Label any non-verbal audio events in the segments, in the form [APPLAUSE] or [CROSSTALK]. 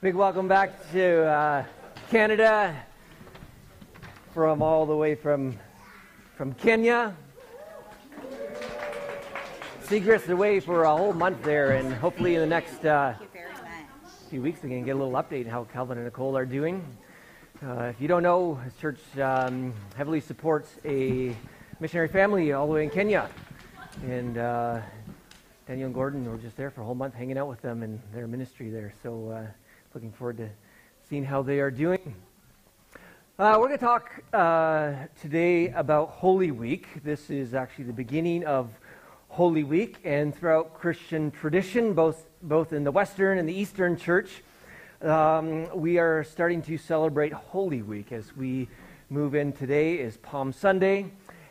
Big welcome back to uh, Canada from all the way from from Kenya. Seagrass away for a whole month there, and hopefully in the next uh, few weeks we can get a little update on how Calvin and Nicole are doing. Uh, if you don't know, this church um, heavily supports a missionary family all the way in Kenya, and uh, Daniel and Gordon were just there for a whole month hanging out with them and their ministry there. So uh, looking forward to seeing how they are doing. Uh, we're going to talk uh, today about Holy Week. This is actually the beginning of Holy Week, and throughout Christian tradition, both, both in the Western and the Eastern Church, um, we are starting to celebrate Holy Week as we move in. Today is Palm Sunday,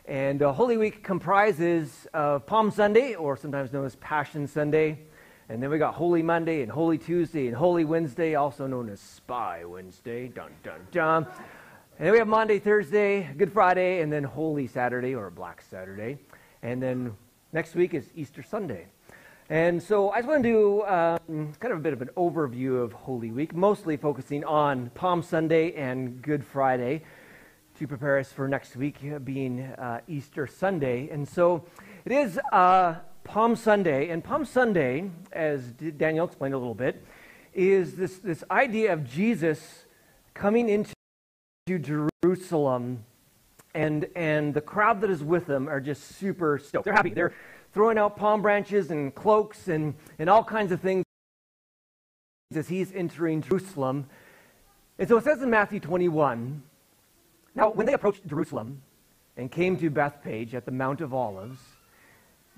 and uh, Holy Week comprises of Palm Sunday, or sometimes known as Passion Sunday, and then we got Holy Maundy and Holy Tuesday and Holy Wednesday, also known as Spy Wednesday. Dun dun dun. And then we have Monday, Thursday, Good Friday, and then Holy Saturday or Black Saturday. And then next week is Easter Sunday. And so I just want to do um, kind of a bit of an overview of Holy Week, mostly focusing on Palm Sunday and Good Friday to prepare us for next week being uh, Easter Sunday. And so it is uh, Palm Sunday. And Palm Sunday, as Daniel explained a little bit, is this, this idea of Jesus coming into Jerusalem, and, and the crowd that is with them are just super stoked. They're happy. They're throwing out palm branches and cloaks and, and all kinds of things as he's entering Jerusalem. And so it says in Matthew 21 Now, when they approached Jerusalem and came to Bethphage at the Mount of Olives,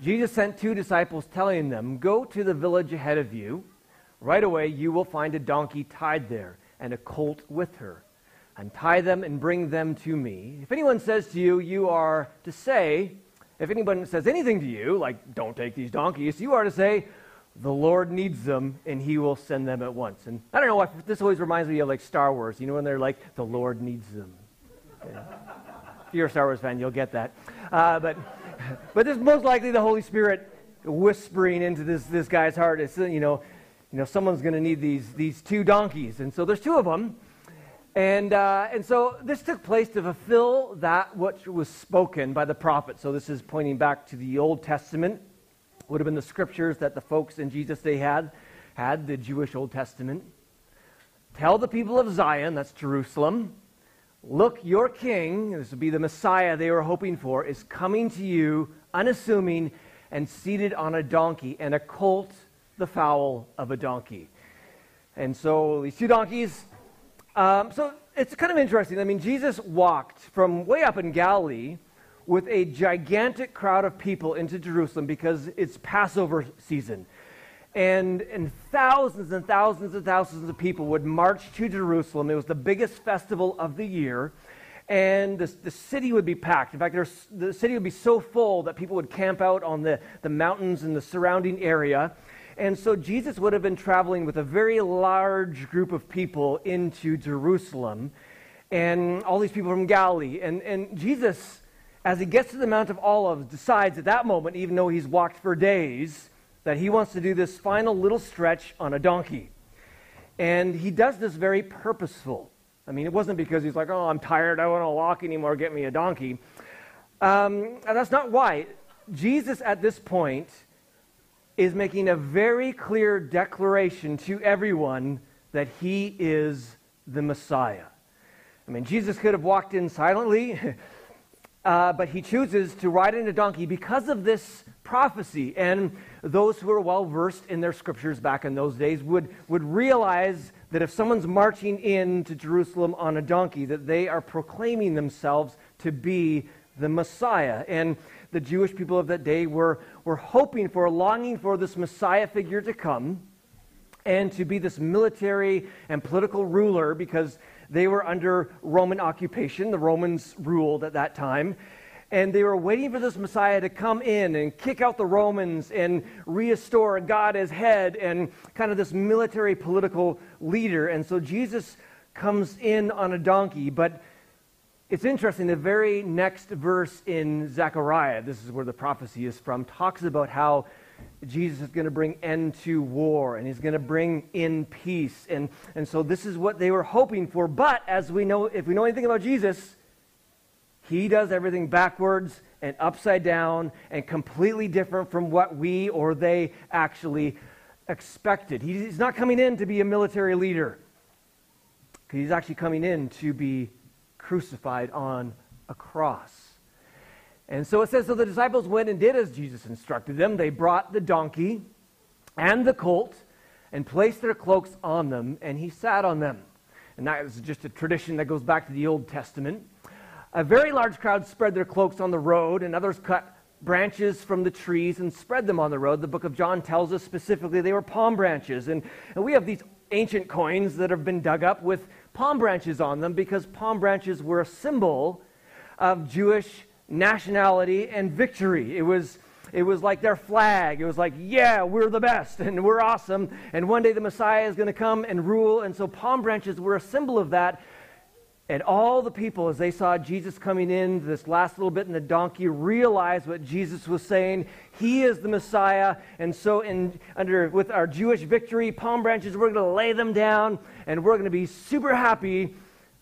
Jesus sent two disciples, telling them, Go to the village ahead of you. Right away, you will find a donkey tied there and a colt with her Untie them and bring them to me. If anyone says to you, you are to say, if anyone says anything to you, like, don't take these donkeys, you are to say, the Lord needs them and he will send them at once. And I don't know, why this always reminds me of like Star Wars, you know, when they're like, the Lord needs them. Yeah. If you're a Star Wars fan, you'll get that. Uh, but, but this is most likely the Holy Spirit whispering into this, this guy's heart. It's, you know, you know, someone's going to need these, these two donkeys. And so there's two of them. And, uh, and so this took place to fulfill that which was spoken by the prophet. So this is pointing back to the Old Testament. Would have been the scriptures that the folks in Jesus they had, had the Jewish Old Testament. Tell the people of Zion, that's Jerusalem, look, your king, this would be the Messiah they were hoping for, is coming to you unassuming and seated on a donkey, and a colt the fowl of a donkey. And so these two donkeys um, so it's kind of interesting. I mean, Jesus walked from way up in Galilee with a gigantic crowd of people into Jerusalem because it's Passover season. And, and thousands and thousands and thousands of people would march to Jerusalem. It was the biggest festival of the year. And the, the city would be packed. In fact, the city would be so full that people would camp out on the, the mountains in the surrounding area. And so Jesus would have been traveling with a very large group of people into Jerusalem, and all these people from Galilee. And, and Jesus, as he gets to the Mount of Olives, decides at that moment, even though he's walked for days, that he wants to do this final little stretch on a donkey. And he does this very purposeful. I mean, it wasn't because he's like, oh, I'm tired, I don't want to walk anymore, get me a donkey. Um, that's not why. Jesus, at this point, is making a very clear declaration to everyone that he is the Messiah. I mean, Jesus could have walked in silently, [LAUGHS] uh, but he chooses to ride in a donkey because of this prophecy. And those who are well versed in their scriptures back in those days would, would realize that if someone's marching into Jerusalem on a donkey, that they are proclaiming themselves to be the Messiah. And the Jewish people of that day were, were hoping for, longing for this Messiah figure to come and to be this military and political ruler because they were under Roman occupation. The Romans ruled at that time. And they were waiting for this Messiah to come in and kick out the Romans and restore God as head and kind of this military political leader. And so Jesus comes in on a donkey, but it's interesting, the very next verse in Zechariah, this is where the prophecy is from, talks about how Jesus is going to bring end to war and he's going to bring in peace. And, and so this is what they were hoping for. But as we know, if we know anything about Jesus, he does everything backwards and upside down and completely different from what we or they actually expected. He's not coming in to be a military leader, he's actually coming in to be crucified on a cross. And so it says, So the disciples went and did as Jesus instructed them. They brought the donkey and the colt and placed their cloaks on them, and he sat on them. And that is just a tradition that goes back to the Old Testament. A very large crowd spread their cloaks on the road, and others cut branches from the trees and spread them on the road. The book of John tells us specifically they were palm branches. And, and we have these ancient coins that have been dug up with palm branches on them because palm branches were a symbol of Jewish nationality and victory. It was, it was like their flag. It was like, yeah, we're the best [LAUGHS] and we're awesome. And one day the Messiah is going to come and rule. And so palm branches were a symbol of that. And all the people, as they saw Jesus coming in, this last little bit in the donkey, realized what Jesus was saying. He is the Messiah. And so, in, under, with our Jewish victory, palm branches, we're going to lay them down and we're going to be super happy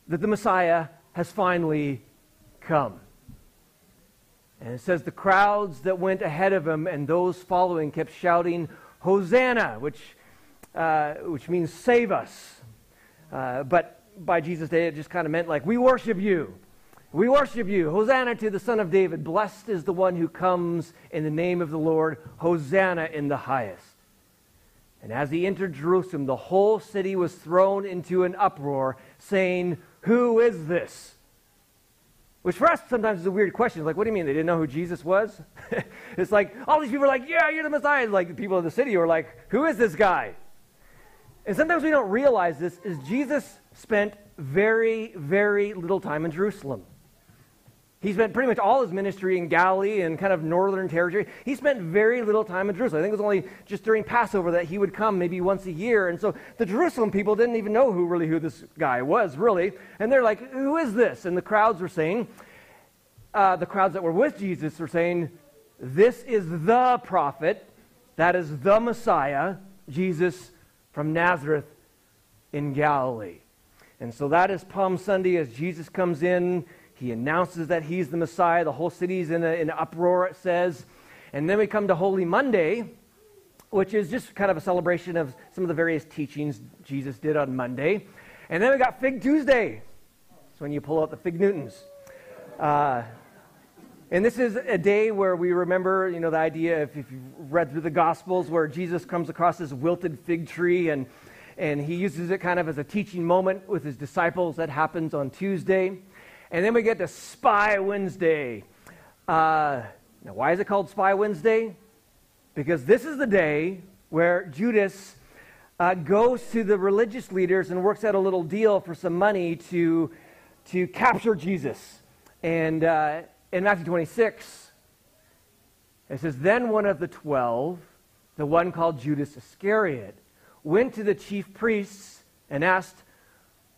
that the Messiah has finally come. And it says the crowds that went ahead of him and those following kept shouting, Hosanna, which, uh, which means save us. Uh, but by Jesus' day, it just kind of meant like, we worship you. We worship you. Hosanna to the Son of David. Blessed is the one who comes in the name of the Lord. Hosanna in the highest. And as he entered Jerusalem, the whole city was thrown into an uproar, saying, Who is this? Which for us sometimes is a weird question. Like, what do you mean? They didn't know who Jesus was? [LAUGHS] it's like, all these people are like, yeah, you're the Messiah. Like, the people of the city are like, who is this guy? And sometimes we don't realize this, is Jesus spent very, very little time in Jerusalem. He spent pretty much all his ministry in Galilee and kind of northern territory. He spent very little time in Jerusalem. I think it was only just during Passover that he would come maybe once a year. And so the Jerusalem people didn't even know who really who this guy was, really. And they're like, who is this? And the crowds were saying, uh, the crowds that were with Jesus were saying, this is the prophet, that is the Messiah, Jesus from Nazareth in Galilee. And so that is Palm Sunday as Jesus comes in he announces that he's the Messiah. The whole city's in, a, in an uproar, it says. And then we come to Holy Monday, which is just kind of a celebration of some of the various teachings Jesus did on Monday. And then we got Fig Tuesday. It's when you pull out the Fig Newtons. Uh, and this is a day where we remember, you know, the idea, if, if you've read through the Gospels, where Jesus comes across this wilted fig tree and, and he uses it kind of as a teaching moment with his disciples. That happens on Tuesday. And then we get to Spy Wednesday. Uh, now, why is it called Spy Wednesday? Because this is the day where Judas uh, goes to the religious leaders and works out a little deal for some money to, to capture Jesus. And uh, in Matthew 26, it says, Then one of the twelve, the one called Judas Iscariot, went to the chief priests and asked,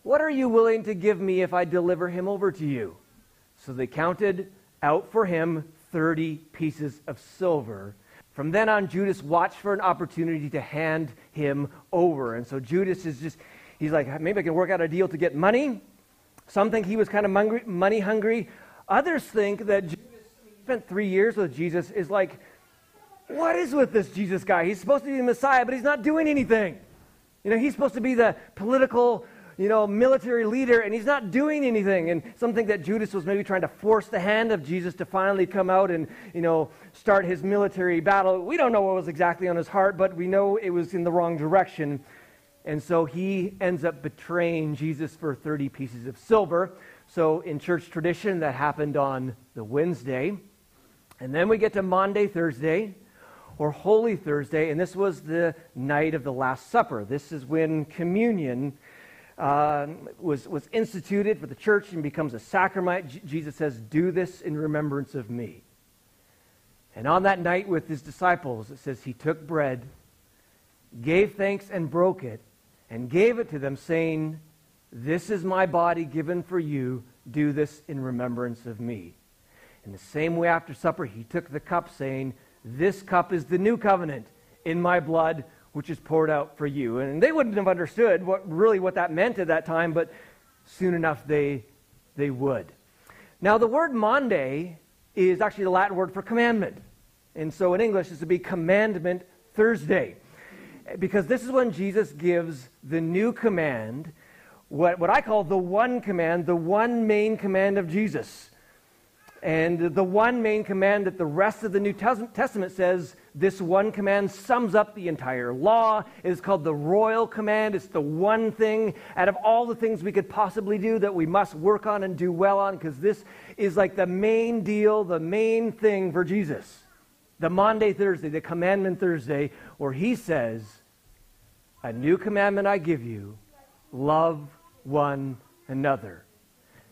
what are you willing to give me if I deliver him over to you? So they counted out for him 30 pieces of silver. From then on, Judas watched for an opportunity to hand him over. And so Judas is just, he's like, maybe I can work out a deal to get money. Some think he was kind of money hungry. Others think that Judas spent three years with Jesus is like, what is with this Jesus guy? He's supposed to be the Messiah, but he's not doing anything. You know, he's supposed to be the political you know, military leader, and he's not doing anything. And something that Judas was maybe trying to force the hand of Jesus to finally come out and, you know, start his military battle. We don't know what was exactly on his heart, but we know it was in the wrong direction. And so he ends up betraying Jesus for 30 pieces of silver. So in church tradition, that happened on the Wednesday. And then we get to Maundy, Thursday, or Holy Thursday, and this was the night of the Last Supper. This is when communion uh, was, was instituted for the church and becomes a sacrament. J- Jesus says, Do this in remembrance of me. And on that night with his disciples, it says, He took bread, gave thanks, and broke it, and gave it to them, saying, This is my body given for you. Do this in remembrance of me. In the same way, after supper, he took the cup, saying, This cup is the new covenant in my blood, which is poured out for you. And they wouldn't have understood what really what that meant at that time, but soon enough they, they would. Now, the word Maundy is actually the Latin word for commandment. And so in English, this would be Commandment Thursday. Because this is when Jesus gives the new command, what, what I call the one command, the one main command of Jesus. And the one main command that the rest of the New Testament says this one command sums up the entire law. It is called the royal command. It's the one thing out of all the things we could possibly do that we must work on and do well on because this is like the main deal, the main thing for Jesus. The Maundy Thursday, the Commandment Thursday, where he says, A new commandment I give you love one another.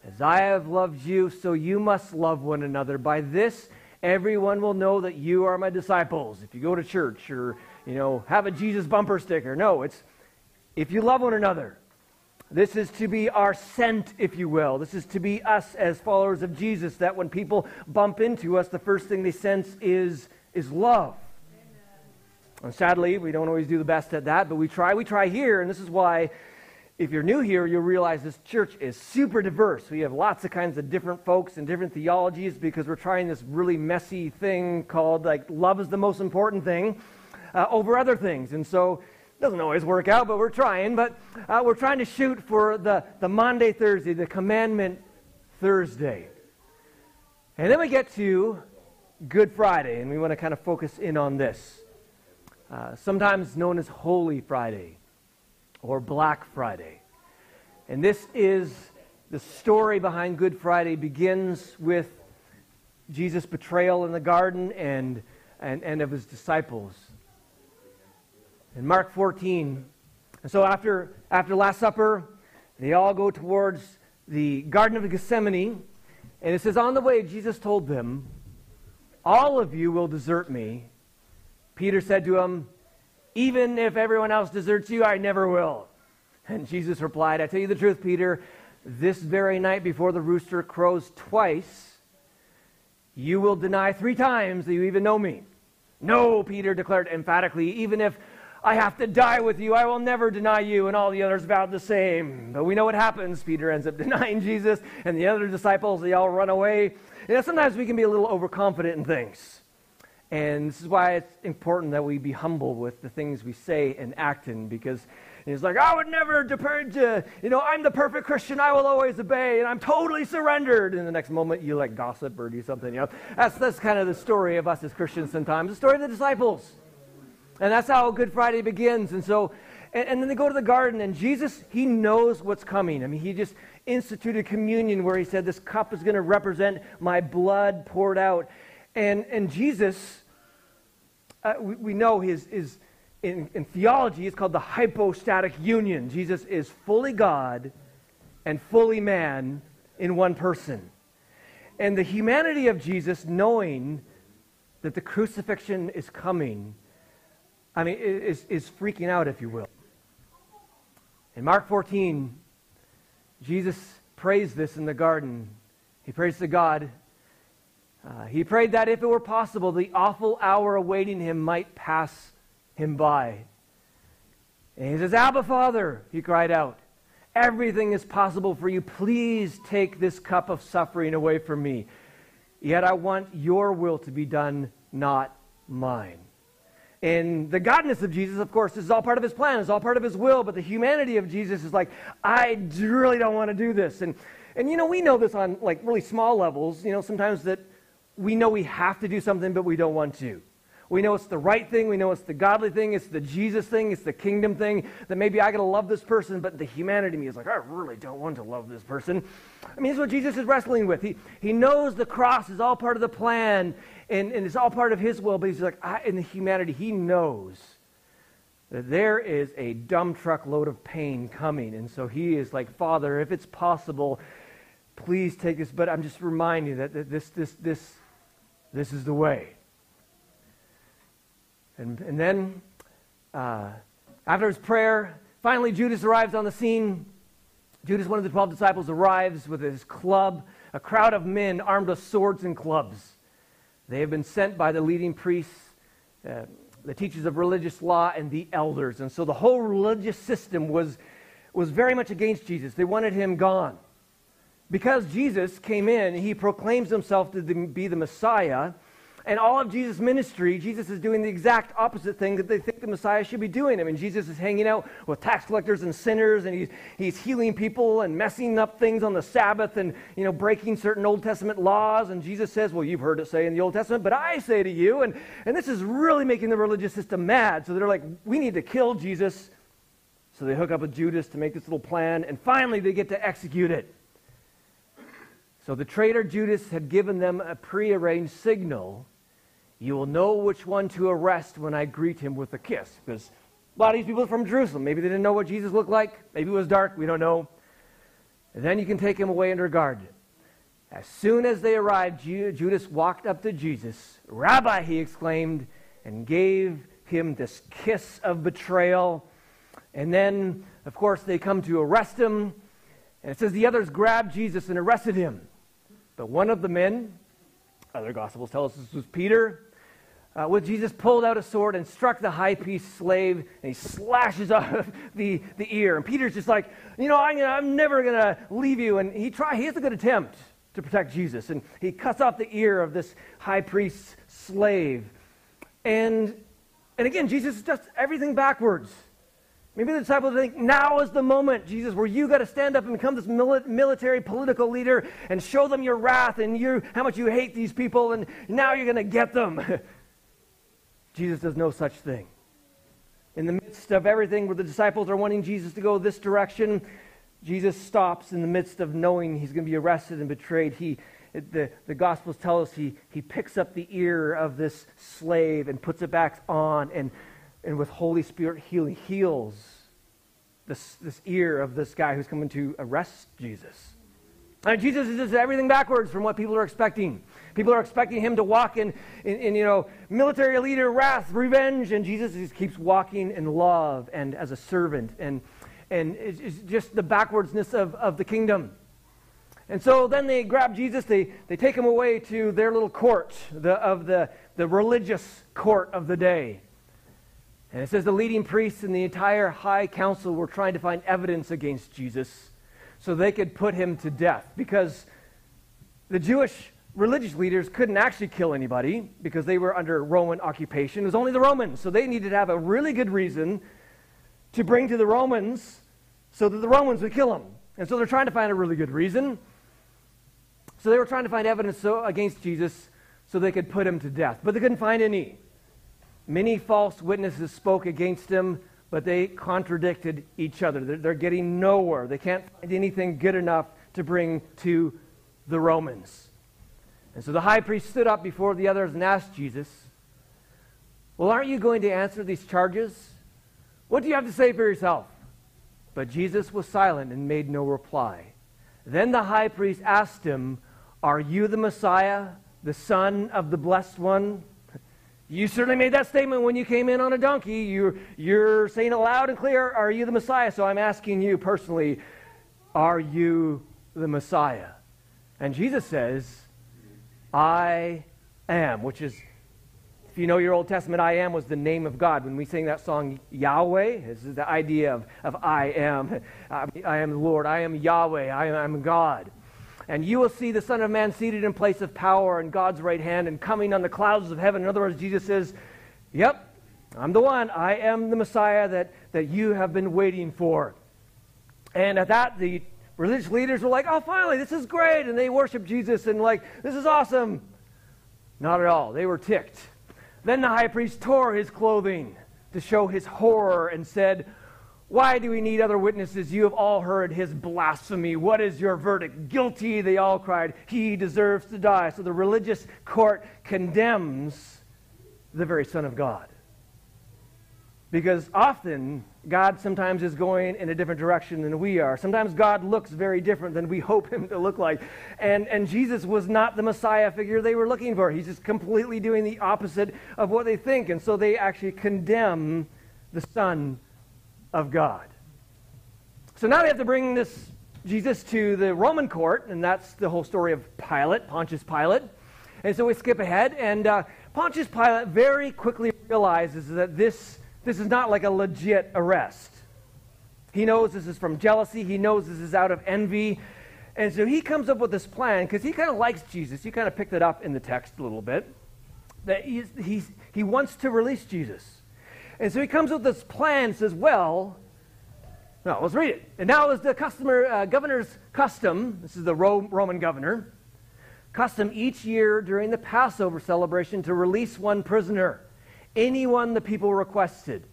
As I have loved you, so you must love one another. By this, everyone will know that you are my disciples. If you go to church or, you know, have a Jesus bumper sticker. No, it's if you love one another. This is to be our scent, if you will. This is to be us as followers of Jesus, that when people bump into us, the first thing they sense is, is love. And sadly, we don't always do the best at that, but we try. We try here, and this is why if you're new here, you'll realize this church is super diverse. We have lots of kinds of different folks and different theologies because we're trying this really messy thing called like love is the most important thing uh, over other things. And so it doesn't always work out, but we're trying. But uh, we're trying to shoot for the, the Maundy, Thursday, the Commandment Thursday. And then we get to Good Friday, and we want to kind of focus in on this. Uh, sometimes known as Holy Friday or Black Friday. And this is the story behind Good Friday begins with Jesus' betrayal in the garden and, and, and of his disciples. In Mark 14, and so after, after Last Supper, they all go towards the Garden of Gethsemane. And it says, On the way, Jesus told them, All of you will desert me. Peter said to him, even if everyone else deserts you, I never will. And Jesus replied, I tell you the truth, Peter, this very night before the rooster crows twice, you will deny three times that you even know me. No, Peter declared emphatically, even if I have to die with you, I will never deny you. And all the others vowed the same. But we know what happens. Peter ends up [LAUGHS] denying Jesus, and the other disciples, they all run away. You know, sometimes we can be a little overconfident in things. And this is why it's important that we be humble with the things we say and act in, because he's like, I would never depart to, you know, I'm the perfect Christian, I will always obey, and I'm totally surrendered. And the next moment you like gossip or do something, you know. That's, that's kind of the story of us as Christians sometimes, the story of the disciples. And that's how Good Friday begins. And so, and, and then they go to the garden, and Jesus, he knows what's coming. I mean, he just instituted communion where he said, This cup is going to represent my blood poured out. And, and Jesus, uh, we, we, know his, his in, in theology, it's called the hypostatic union. Jesus is fully God and fully man in one person. And the humanity of Jesus, knowing that the crucifixion is coming, I mean, is, is freaking out, if you will. In Mark 14, Jesus prays this in the garden. He prays to God uh, he prayed that if it were possible, the awful hour awaiting him might pass him by. And he says, Abba, Father, he cried out, everything is possible for you. Please take this cup of suffering away from me. Yet I want your will to be done, not mine. And the godness of Jesus, of course, this is all part of his plan, it's all part of his will, but the humanity of Jesus is like, I really don't want to do this. And, and you know, we know this on like really small levels, you know, sometimes that we know we have to do something, but we don't want to. We know it's the right thing. We know it's the godly thing. It's the Jesus thing. It's the kingdom thing. That maybe I got to love this person, but the humanity me is like, I really don't want to love this person. I mean, it's what Jesus is wrestling with. He, he knows the cross is all part of the plan and, and it's all part of his will, but he's like, I, in the humanity, he knows that there is a dumb truckload of pain coming. And so he is like, Father, if it's possible, please take this. But I'm just reminding you that, that this, this, this this is the way. And, and then, uh, after his prayer, finally Judas arrives on the scene. Judas, one of the 12 disciples, arrives with his club, a crowd of men armed with swords and clubs. They have been sent by the leading priests, uh, the teachers of religious law, and the elders. And so the whole religious system was, was very much against Jesus. They wanted him gone. Because Jesus came in, he proclaims himself to be the Messiah. And all of Jesus' ministry, Jesus is doing the exact opposite thing that they think the Messiah should be doing. I mean, Jesus is hanging out with tax collectors and sinners, and he's, he's healing people and messing up things on the Sabbath and, you know, breaking certain Old Testament laws. And Jesus says, well, you've heard it say in the Old Testament, but I say to you. And, and this is really making the religious system mad. So they're like, we need to kill Jesus. So they hook up with Judas to make this little plan, and finally they get to execute it. So the traitor Judas had given them a prearranged signal you will know which one to arrest when I greet him with a kiss. Because a lot of these people are from Jerusalem. Maybe they didn't know what Jesus looked like. Maybe it was dark. We don't know. And then you can take him away under guard. As soon as they arrived, Judas walked up to Jesus. Rabbi, he exclaimed, and gave him this kiss of betrayal. And then, of course, they come to arrest him. And it says the others grabbed Jesus and arrested him. But one of the men, other gospels tell us this was Peter, uh, with Jesus pulled out a sword and struck the high priest slave, and he slashes [LAUGHS] off the, the ear. And Peter's just like, you know, I'm, gonna, I'm never going to leave you. And he try, he has a good attempt to protect Jesus. And he cuts off the ear of this high priest's slave. And, and again, Jesus does everything backwards. Maybe the disciples think now is the moment, Jesus, where you got to stand up and become this military political leader and show them your wrath and you, how much you hate these people, and now you're going to get them. [LAUGHS] Jesus does no such thing. In the midst of everything where the disciples are wanting Jesus to go this direction, Jesus stops in the midst of knowing he's going to be arrested and betrayed. He, the, the Gospels tell us he, he picks up the ear of this slave and puts it back on, and, and with Holy Spirit healing, heals this, this ear of this guy who's coming to arrest Jesus. And Jesus is just everything backwards from what people are expecting. People are expecting him to walk in, in, in, you know, military leader, wrath, revenge, and Jesus just keeps walking in love and as a servant. And, and it's just the backwardsness of, of the kingdom. And so then they grab Jesus, they, they take him away to their little court the, of the, the religious court of the day. And it says the leading priests and the entire high council were trying to find evidence against Jesus so they could put him to death because the Jewish religious leaders couldn't actually kill anybody because they were under Roman occupation. It was only the Romans. So they needed to have a really good reason to bring to the Romans so that the Romans would kill him. And so they're trying to find a really good reason. So they were trying to find evidence so, against Jesus so they could put him to death. But they couldn't find any. Many false witnesses spoke against him, but they contradicted each other. They're, they're getting nowhere. They can't find anything good enough to bring to the Romans. And so the high priest stood up before the others and asked Jesus, Well, aren't you going to answer these charges? What do you have to say for yourself? But Jesus was silent and made no reply. Then the high priest asked him, Are you the Messiah, the Son of the Blessed One? You certainly made that statement when you came in on a donkey. You're, you're saying it loud and clear, Are you the Messiah? So I'm asking you personally, Are you the Messiah? And Jesus says, I am, which is, if you know your Old Testament, I am was the name of God. When we sing that song, Yahweh, this is the idea of, of I am. [LAUGHS] I am the Lord. I am Yahweh. I am God. And you will see the Son of Man seated in place of power in God's right hand and coming on the clouds of heaven. In other words, Jesus says, Yep, I'm the one. I am the Messiah that, that you have been waiting for. And at that, the religious leaders were like, oh, finally, this is great. And they worship Jesus and, like, this is awesome. Not at all. They were ticked. Then the high priest tore his clothing to show his horror and said, Why do we need other witnesses? You have all heard his blasphemy. What is your verdict? Guilty, they all cried. He deserves to die. So the religious court condemns the very Son of God. Because often God sometimes is going in a different direction than we are. Sometimes God looks very different than we hope him to look like. And, and Jesus was not the Messiah figure they were looking for. He's just completely doing the opposite of what they think. And so they actually condemn the Son of God. So now we have to bring this Jesus to the Roman court, and that's the whole story of Pilate, Pontius Pilate. And so we skip ahead, and uh, Pontius Pilate very quickly realizes that this, this is not like a legit arrest. He knows this is from jealousy, he knows this is out of envy. And so he comes up with this plan because he kind of likes Jesus. You kind of picked it up in the text a little bit. That he's, he's, he wants to release Jesus. And so he comes with this plan, says, Well, no, let's read it. And now is the customer, uh, governor's custom, this is the Rome, Roman governor, custom each year during the Passover celebration to release one prisoner, anyone the people requested.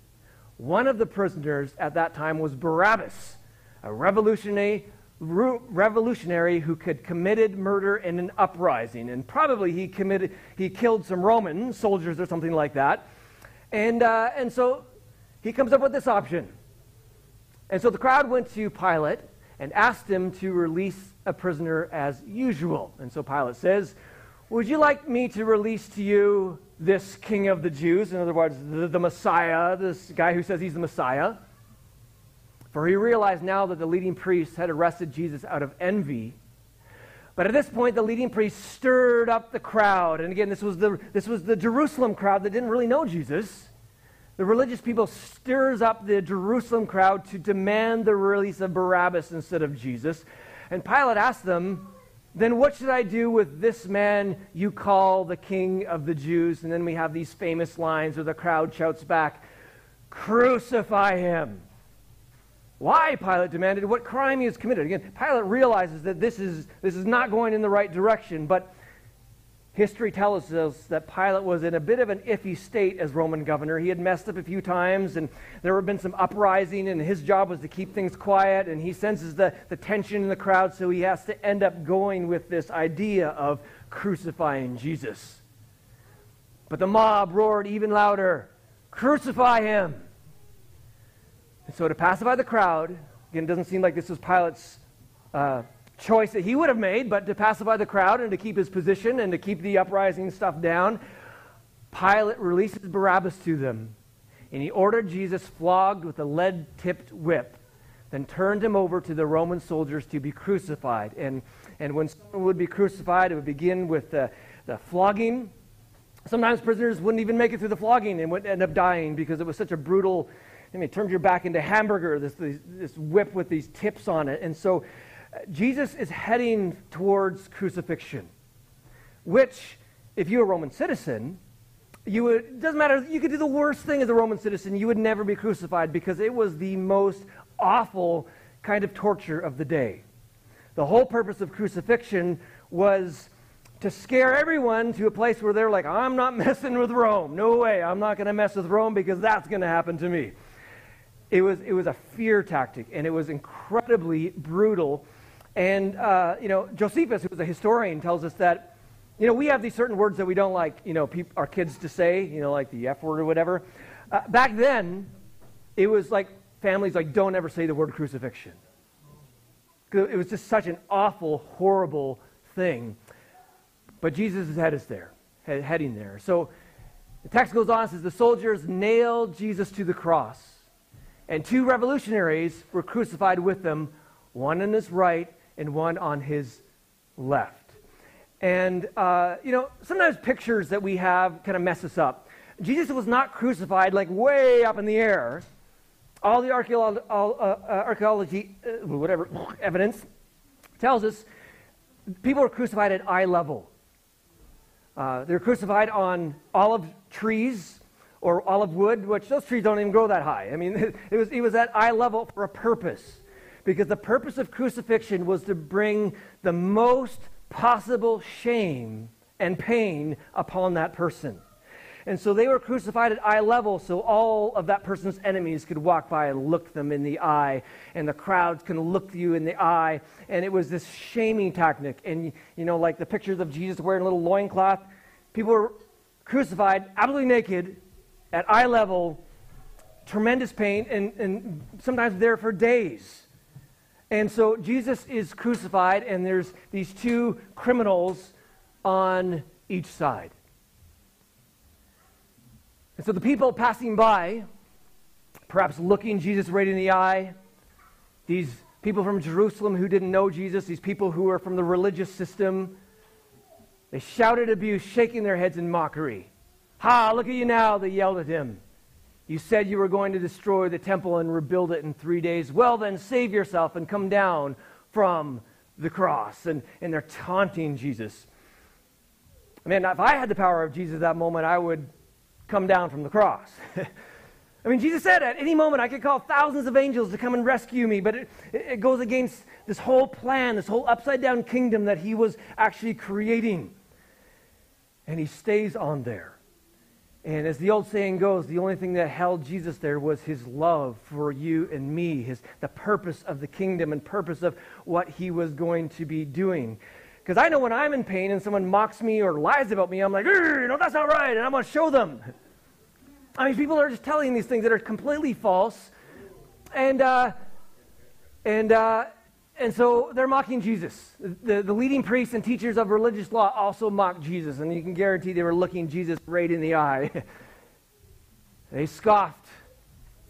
One of the prisoners at that time was Barabbas, a revolutionary, revolutionary who had committed murder in an uprising. And probably he, committed, he killed some Roman soldiers or something like that. And, uh, and so he comes up with this option. And so the crowd went to Pilate and asked him to release a prisoner as usual. And so Pilate says, Would you like me to release to you this king of the Jews? In other words, the, the Messiah, this guy who says he's the Messiah. For he realized now that the leading priests had arrested Jesus out of envy. But at this point, the leading priest stirred up the crowd. And again, this was the, this was the Jerusalem crowd that didn't really know Jesus. The religious people stirs up the Jerusalem crowd to demand the release of Barabbas instead of Jesus. And Pilate asked them, Then what should I do with this man you call the king of the Jews? And then we have these famous lines where the crowd shouts back, Crucify him. Why, Pilate demanded, what crime he has committed. Again, Pilate realizes that this is, this is not going in the right direction, but History tells us that Pilate was in a bit of an iffy state as Roman governor. He had messed up a few times, and there had been some uprising, and his job was to keep things quiet, and he senses the, the tension in the crowd, so he has to end up going with this idea of crucifying Jesus. But the mob roared even louder Crucify him! And so, to pacify the crowd, again, it doesn't seem like this was Pilate's. Uh, choice that he would have made, but to pacify the crowd and to keep his position and to keep the uprising stuff down, Pilate releases Barabbas to them. And he ordered Jesus flogged with a lead tipped whip, then turned him over to the Roman soldiers to be crucified. And, and when someone would be crucified, it would begin with the, the flogging. Sometimes prisoners wouldn't even make it through the flogging and would end up dying because it was such a brutal. I mean, it turned your back into hamburger, this, this, this whip with these tips on it. And so uh, Jesus is heading towards crucifixion, which, if you're a Roman citizen, you would, it doesn't matter, you could do the worst thing as a Roman citizen, you would never be crucified because it was the most awful kind of torture of the day. The whole purpose of crucifixion was to scare everyone to a place where they're like, I'm not [LAUGHS] messing with Rome. No way, I'm not going to mess with Rome because that's going to happen to me. It was, it was a fear tactic, and it was incredibly brutal and, uh, you know, Josephus, who was a historian, tells us that, you know, we have these certain words that we don't like, you know, our kids to say, you know, like the F word or whatever. Uh, back then, it was like families like, don't ever say the word crucifixion. It was just such an awful, horrible thing. But Jesus' head is there, head, heading there. So the text goes on and says, the soldiers nailed Jesus to the cross, and two revolutionaries were crucified with them, one on his right and one on his left. And, uh, you know, sometimes pictures that we have kind of mess us up. Jesus was not crucified like way up in the air. All the uh, uh, archaeology, uh, whatever, [LAUGHS] evidence tells us people were crucified at eye level. Uh, they were crucified on olive trees or olive wood, which those trees don't even grow that high. I mean, [LAUGHS] it was, it was at eye level for a purpose because the purpose of crucifixion was to bring the most possible shame and pain upon that person. And so they were crucified at eye level so all of that person's enemies could walk by and look them in the eye, and the crowds can look you in the eye. And it was this shaming tactic. And, you know, like the pictures of Jesus wearing a little loincloth, people were crucified absolutely naked at eye level, tremendous pain, and, and sometimes there for days. And so Jesus is crucified, and there's these two criminals on each side. And so the people passing by, perhaps looking Jesus right in the eye, these people from Jerusalem who didn't know Jesus, these people who are from the religious system, They shouted abuse, shaking their heads in mockery. Ha, look at you now, they yelled at him. You said you were going to destroy the temple and rebuild it in three days. Well, then save yourself and come down from the cross. And, and they're taunting Jesus. Man, if I had the power of Jesus at that moment, I would come down from the cross. [LAUGHS] I mean, Jesus said at any moment I could call thousands of angels to come and rescue me, but it, it goes against this whole plan, this whole upside down kingdom that he was actually creating. And he stays on there. And as the old saying goes, the only thing that held Jesus there was his love for you and me, his, the purpose of the kingdom and purpose of what he was going to be doing. Because I know when I'm in pain and someone mocks me or lies about me, I'm like, you know, that's not right, and I'm going to show them. I mean, people are just telling these things that are completely false. And, uh, and, uh, and so they're mocking Jesus. The, the leading priests and teachers of religious law also mocked Jesus, and you can guarantee they were looking Jesus right in the eye. [LAUGHS] they scoffed.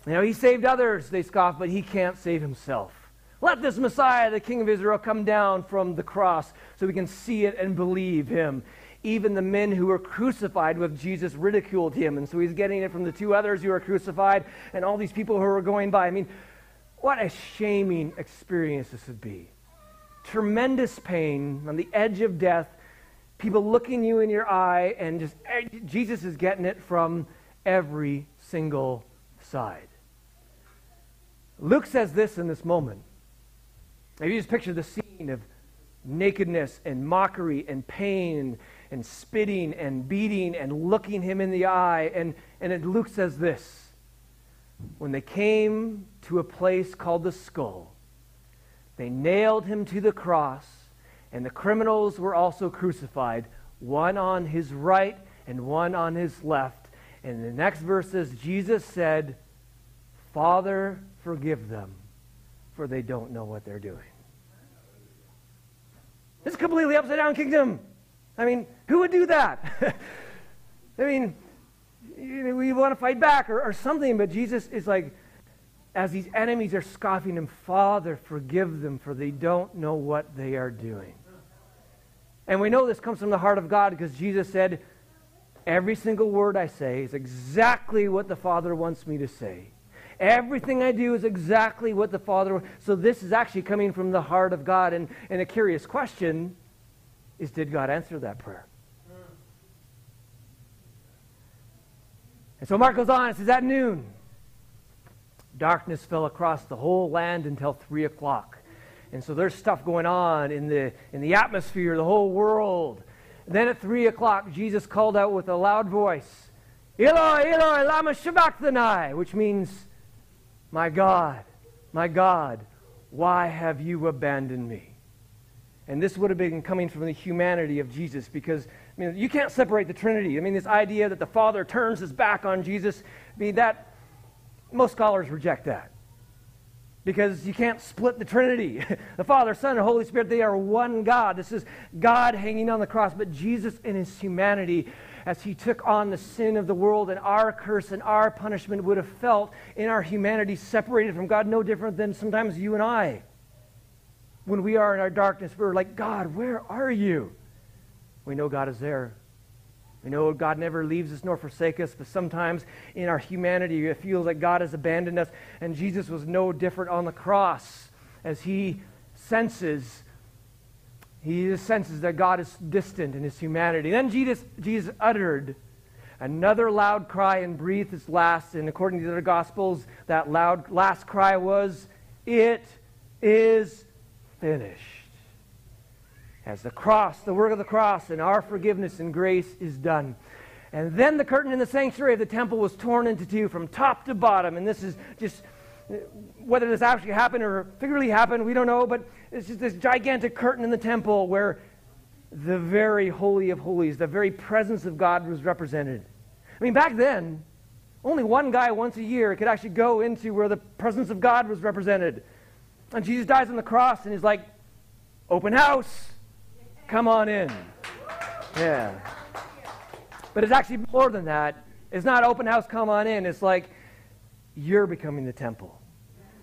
You know, he saved others, they scoffed, but he can't save himself. Let this Messiah, the King of Israel, come down from the cross so we can see it and believe him. Even the men who were crucified with Jesus ridiculed him. And so he's getting it from the two others who were crucified and all these people who were going by. I mean, what a shaming experience this would be. Tremendous pain on the edge of death, people looking you in your eye, and just eh, Jesus is getting it from every single side. Luke says this in this moment. Maybe you just picture the scene of nakedness and mockery and pain and spitting and beating and looking him in the eye. And, and Luke says this when they came to a place called the skull, they nailed him to the cross, and the criminals were also crucified, one on his right and one on his left. And the next verse says, Jesus said, Father, forgive them, for they don't know what they're doing. This is completely upside down kingdom. I mean, who would do that? [LAUGHS] I mean, we want to fight back or, or something, but Jesus is like, as these enemies are scoffing him, Father, forgive them, for they don't know what they are doing. And we know this comes from the heart of God because Jesus said, Every single word I say is exactly what the Father wants me to say. Everything I do is exactly what the Father. So this is actually coming from the heart of God. And, and a curious question is Did God answer that prayer? And so Mark goes on, it says, At noon, darkness fell across the whole land until 3 o'clock. And so there's stuff going on in the, in the atmosphere, the whole world. And then at 3 o'clock, Jesus called out with a loud voice, Eloi, Eloi, lama sabachthani, which means, My God, my God, why have you abandoned me? And this would have been coming from the humanity of Jesus because I mean, you can't separate the Trinity. I mean, this idea that the Father turns his back on Jesus, I mean, that, most scholars reject that. Because you can't split the Trinity. [LAUGHS] the Father, Son, and Holy Spirit, they are one God. This is God hanging on the cross. But Jesus, in his humanity, as he took on the sin of the world and our curse and our punishment, would have felt in our humanity separated from God, no different than sometimes you and I. When we are in our darkness, we're like, God, where are you? We know God is there. We know God never leaves us nor forsakes us, but sometimes in our humanity it feels like God has abandoned us. And Jesus was no different on the cross as he senses, he senses that God is distant in his humanity. Then Jesus, Jesus uttered another loud cry and breathed his last. And according to the Gospels, that loud last cry was, It is finished as the cross, the work of the cross, and our forgiveness and grace is done. And then the curtain in the sanctuary of the temple was torn into two from top to bottom. And this is just, whether this actually happened or figuratively happened, we don't know, but it's just this gigantic curtain in the temple where the very Holy of Holies, the very presence of God was represented. I mean, back then, only one guy once a year could actually go into where the presence of God was represented. And Jesus dies on the cross and he's like, open house. Come on in. Yeah. But it's actually more than that. It's not open house, come on in. It's like you're becoming the temple.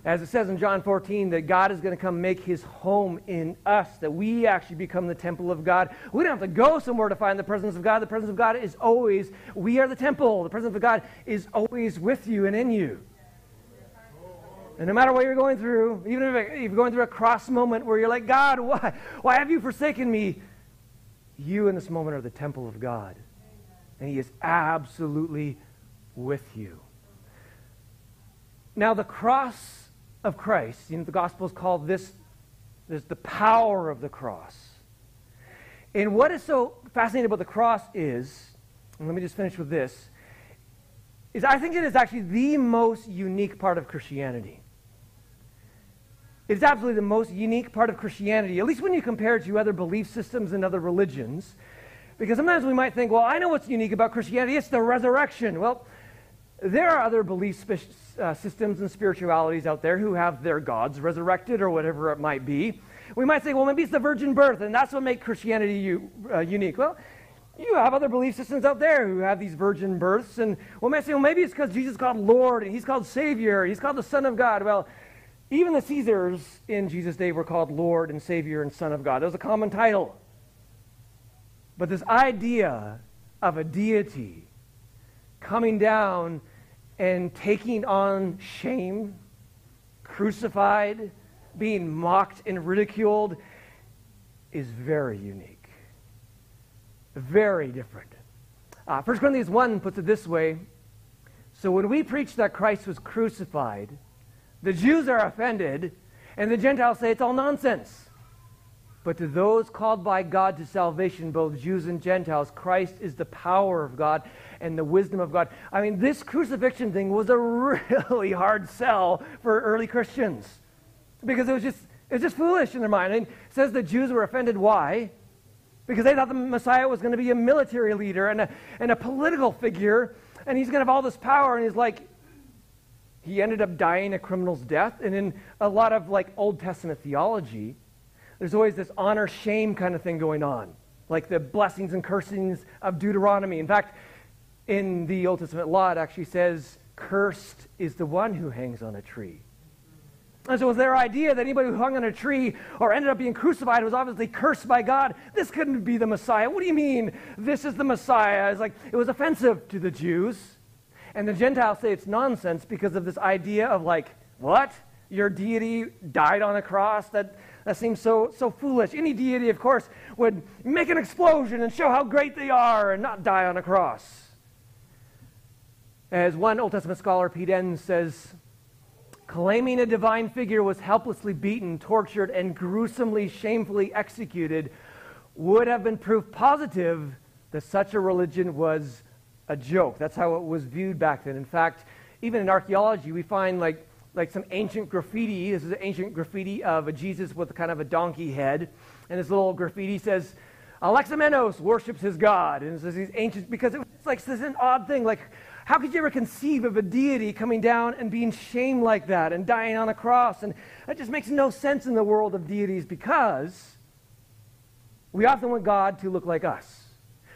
As it says in John 14, that God is going to come make his home in us, that we actually become the temple of God. We don't have to go somewhere to find the presence of God. The presence of God is always, we are the temple. The presence of God is always with you and in you. And no matter what you're going through, even if you're going through a cross moment where you're like, God, why, why have you forsaken me? You in this moment are the temple of God. And He is absolutely with you. Now, the cross of Christ, you know, the gospel is called this, this the power of the cross. And what is so fascinating about the cross is, and let me just finish with this, is I think it is actually the most unique part of Christianity. It's absolutely the most unique part of Christianity, at least when you compare it to other belief systems and other religions. Because sometimes we might think, well, I know what's unique about Christianity. It's the resurrection. Well, there are other belief uh, systems and spiritualities out there who have their gods resurrected or whatever it might be. We might say, well, maybe it's the virgin birth, and that's what makes Christianity u- uh, unique. Well, you have other belief systems out there who have these virgin births, and we might say, well, maybe it's because Jesus is called Lord, and he's called Savior, he's called the Son of God. Well, even the Caesars in Jesus' day were called Lord and Savior and Son of God. That was a common title. But this idea of a deity coming down and taking on shame, crucified, being mocked and ridiculed, is very unique. Very different. Uh, 1 Corinthians 1 puts it this way So when we preach that Christ was crucified, the Jews are offended, and the Gentiles say it's all nonsense. But to those called by God to salvation, both Jews and Gentiles, Christ is the power of God and the wisdom of God. I mean, this crucifixion thing was a [LAUGHS] really hard sell for early Christians because it was just, it was just foolish in their mind. And it says the Jews were offended. Why? Because they thought the Messiah was going to be a military leader and a, and a political figure, and he's going to have all this power. And he's like, he ended up dying a criminal's death. And in a lot of like Old Testament theology, there's always this honor shame kind of thing going on, like the blessings and cursings of Deuteronomy. In fact, in the Old Testament law, it actually says, Cursed is the one who hangs on a tree. And so it was their idea that anybody who hung on a tree or ended up being crucified was obviously cursed by God. This couldn't be the Messiah. What do you mean this is the Messiah? It's like it was offensive to the Jews. And the Gentiles say it's nonsense because of this idea of like, what? Your deity died on a cross? That that seems so, so foolish. Any deity, of course, would make an explosion and show how great they are and not die on a cross. As one Old Testament scholar, Pete Enns, says, claiming a divine figure was helplessly beaten, tortured, and gruesomely, shamefully executed would have been proof positive that such a religion was a joke. That's how it was viewed back then. In fact, even in archaeology, we find like like some ancient graffiti. This is an ancient graffiti of a Jesus with kind of a donkey head. And this little graffiti says, Alexamenos worships his God. And it says these ancient, because it's like this is an odd thing. Like, how could you ever conceive of a deity coming down and being shamed like that and dying on a cross? And that just makes no sense in the world of deities because we often want God to look like us.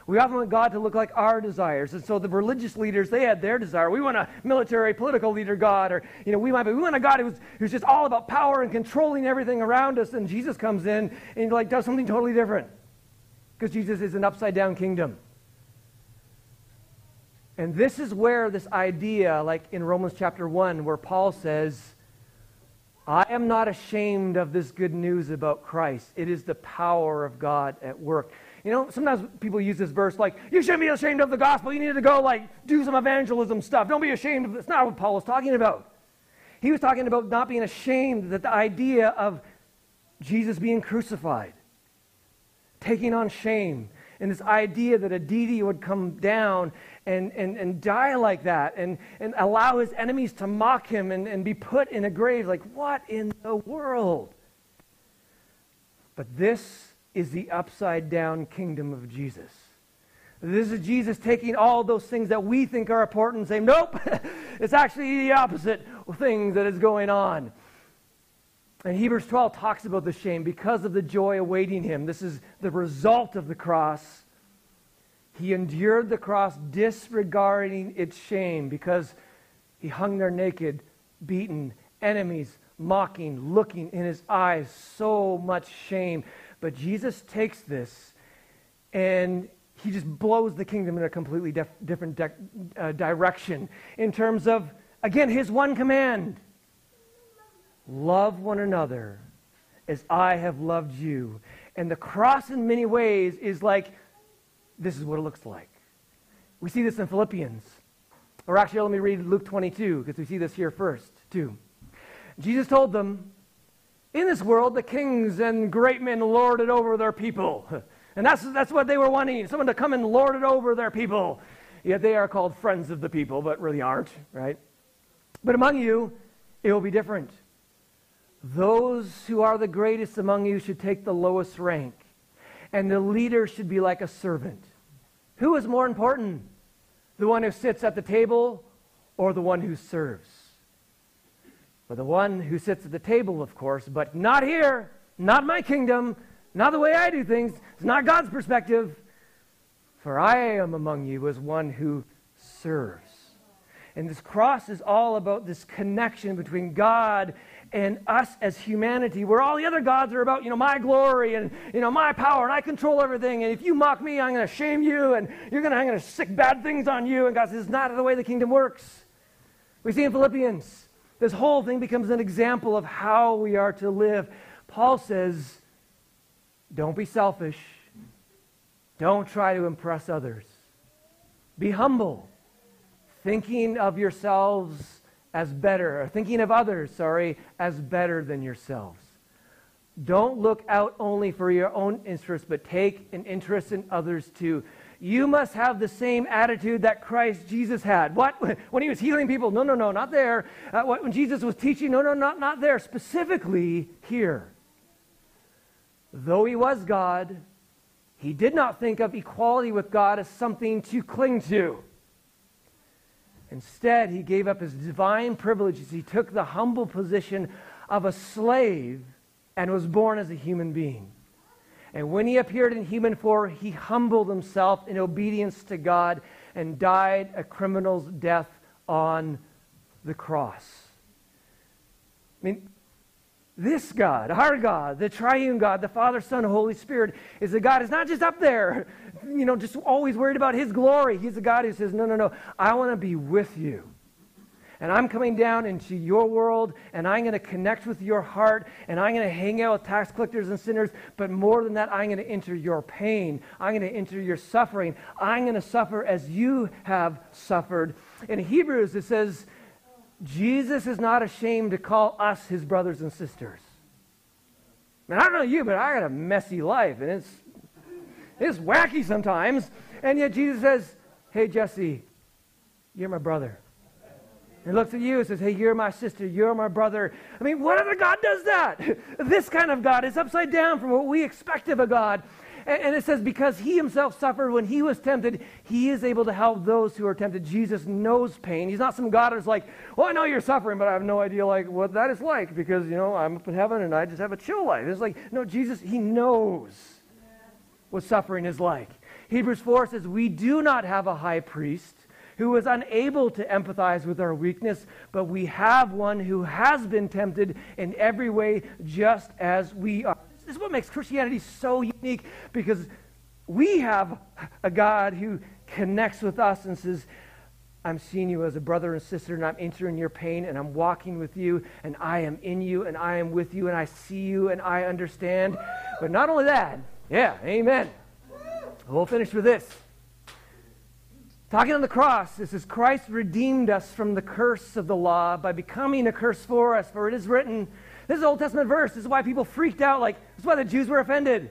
We often want God to look like our desires. And so the religious leaders, they had their desire. We want a military, political leader God, or, you know, we might be, we want a God who's, who's just all about power and controlling everything around us. And Jesus comes in and, like, does something totally different. Because Jesus is an upside down kingdom. And this is where this idea, like in Romans chapter 1, where Paul says, I am not ashamed of this good news about Christ. It is the power of God at work. You know, sometimes people use this verse like, you shouldn't be ashamed of the gospel. You need to go, like, do some evangelism stuff. Don't be ashamed of It's not what Paul was talking about. He was talking about not being ashamed that the idea of Jesus being crucified, taking on shame, and this idea that a deity would come down and, and, and die like that and, and allow his enemies to mock him and, and be put in a grave. Like, what in the world? But this is the upside down kingdom of Jesus. This is Jesus taking all those things that we think are important and saying, nope, [LAUGHS] it's actually the opposite thing that is going on. And Hebrews 12 talks about the shame because of the joy awaiting him. This is the result of the cross. He endured the cross disregarding its shame because he hung there naked, beaten, enemies, mocking, looking in his eyes, so much shame. But Jesus takes this and he just blows the kingdom in a completely def- different de- uh, direction in terms of, again, his one command love one another as I have loved you. And the cross, in many ways, is like this is what it looks like. We see this in Philippians. Or actually, let me read Luke 22, because we see this here first, too. Jesus told them, In this world, the kings and great men lord it over their people. [LAUGHS] And that's, that's what they were wanting someone to come and lord it over their people. Yet they are called friends of the people, but really aren't, right? But among you, it will be different. Those who are the greatest among you should take the lowest rank, and the leader should be like a servant. Who is more important? The one who sits at the table or the one who serves? Well, the one who sits at the table, of course, but not here, not my kingdom, not the way I do things. It's not God's perspective. For I am among you as one who serves. And this cross is all about this connection between God and us as humanity, where all the other gods are about, you know, my glory and, you know, my power, and I control everything. And if you mock me, I'm going to shame you, and you're going to, I'm going to sick bad things on you. And God says, it's not the way the kingdom works. We see in Philippians, this whole thing becomes an example of how we are to live. Paul says, don't be selfish. Don't try to impress others. Be humble, thinking of yourselves as better, or thinking of others, sorry, as better than yourselves. Don't look out only for your own interest, but take an interest in others too. You must have the same attitude that Christ Jesus had. What? [LAUGHS] When he was healing people? No, no, no, not there. Uh, what, when Jesus was teaching? No, no, not, not there. Specifically here. Though he was God, he did not think of equality with God as something to cling to. Instead, he gave up his divine privileges. He took the humble position of a slave and was born as a human being. And when he appeared in human form, he humbled himself in obedience to God and died a criminal's death on the cross. I mean, this God, our God, the triune God, the Father, Son, Holy Spirit, is a God who's not just up there, [LAUGHS] you know, just always worried about His glory. He's a God who says, No, no, no, I want to be with you. And I'm coming down into your world, and I'm going to connect with your heart, and I'm going to hang out with tax collectors and sinners. But more than that, I'm going to enter your pain. I'm going to enter your suffering. I'm going to suffer as you have suffered. In Hebrews, it says, Jesus is not ashamed to call us his brothers and sisters. And I don't know you, but I got a messy life, and it's, it's wacky sometimes. And yet Jesus says, Hey, Jesse, you're my brother. He looks at you and says, Hey, you're my sister, you're my brother. I mean, what other God does that? [LAUGHS] this kind of God is upside down from what we expect of a God. And, it says, because he himself suffered when he was tempted, he is able to help those who are tempted. Jesus knows pain. He's not some God who's like, well, I know you're suffering, but I have no idea like what that is like because, you know, I'm up in heaven and I just have a chill life. It's like, no, Jesus, he knows what suffering is like. Hebrews 4 says, we do not have a high priest who is unable to empathize with our weakness, but we have one who has been tempted in every way just as we are. This is what makes Christianity so unique because we have a God who connects with us and says, I'm seeing you as a brother and sister, and I'm entering your pain, and I'm walking with you, and I am in you, and I am with you, and I see you, and I understand. But not only that, yeah, amen. We'll finish with this. Talking on the cross, this is Christ redeemed us from the curse of the law by becoming a curse for us. For it is written, this is Old Testament verse. This is why people freaked out. Like, this is why the Jews were offended.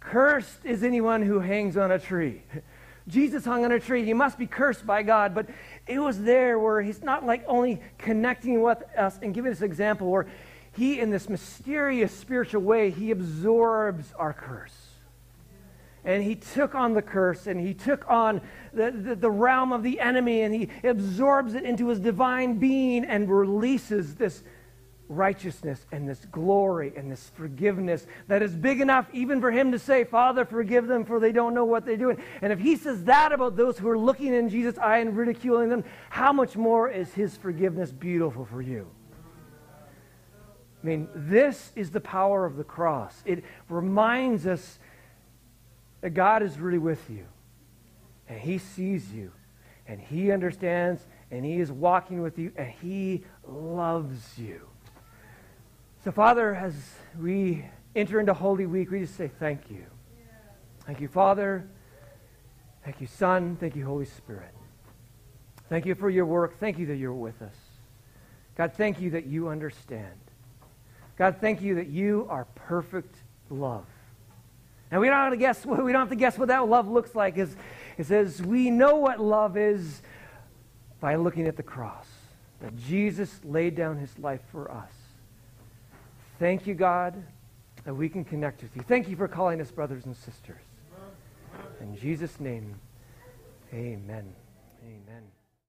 Cursed is anyone who hangs on a tree. [LAUGHS] Jesus hung on a tree. He must be cursed by God. But it was there where he's not like only connecting with us and giving us an example where he, in this mysterious spiritual way, he absorbs our curse. And he took on the curse and he took on the, the, the realm of the enemy and he absorbs it into his divine being and releases this righteousness and this glory and this forgiveness that is big enough even for him to say, Father, forgive them for they don't know what they're doing. And if he says that about those who are looking in Jesus' eye and ridiculing them, how much more is his forgiveness beautiful for you? I mean, this is the power of the cross. It reminds us that God is really with you, and He sees you, and He understands, and He is walking with you, and He loves you. So, Father, as we enter into Holy Week, we just say thank you. Thank you, Father. Thank you, Son. Thank you, Holy Spirit. Thank you for your work. Thank you that you're with us. God, thank you that you understand. God, thank you that you are perfect love. And we don't have to guess [LAUGHS] we don't have to guess what that love looks like. It's, it says we know what love is by looking at the cross. That Jesus laid down his life for us. Thank you, God, that we can connect with you. Thank you for calling us brothers and sisters. In Jesus' name, amen. Amen.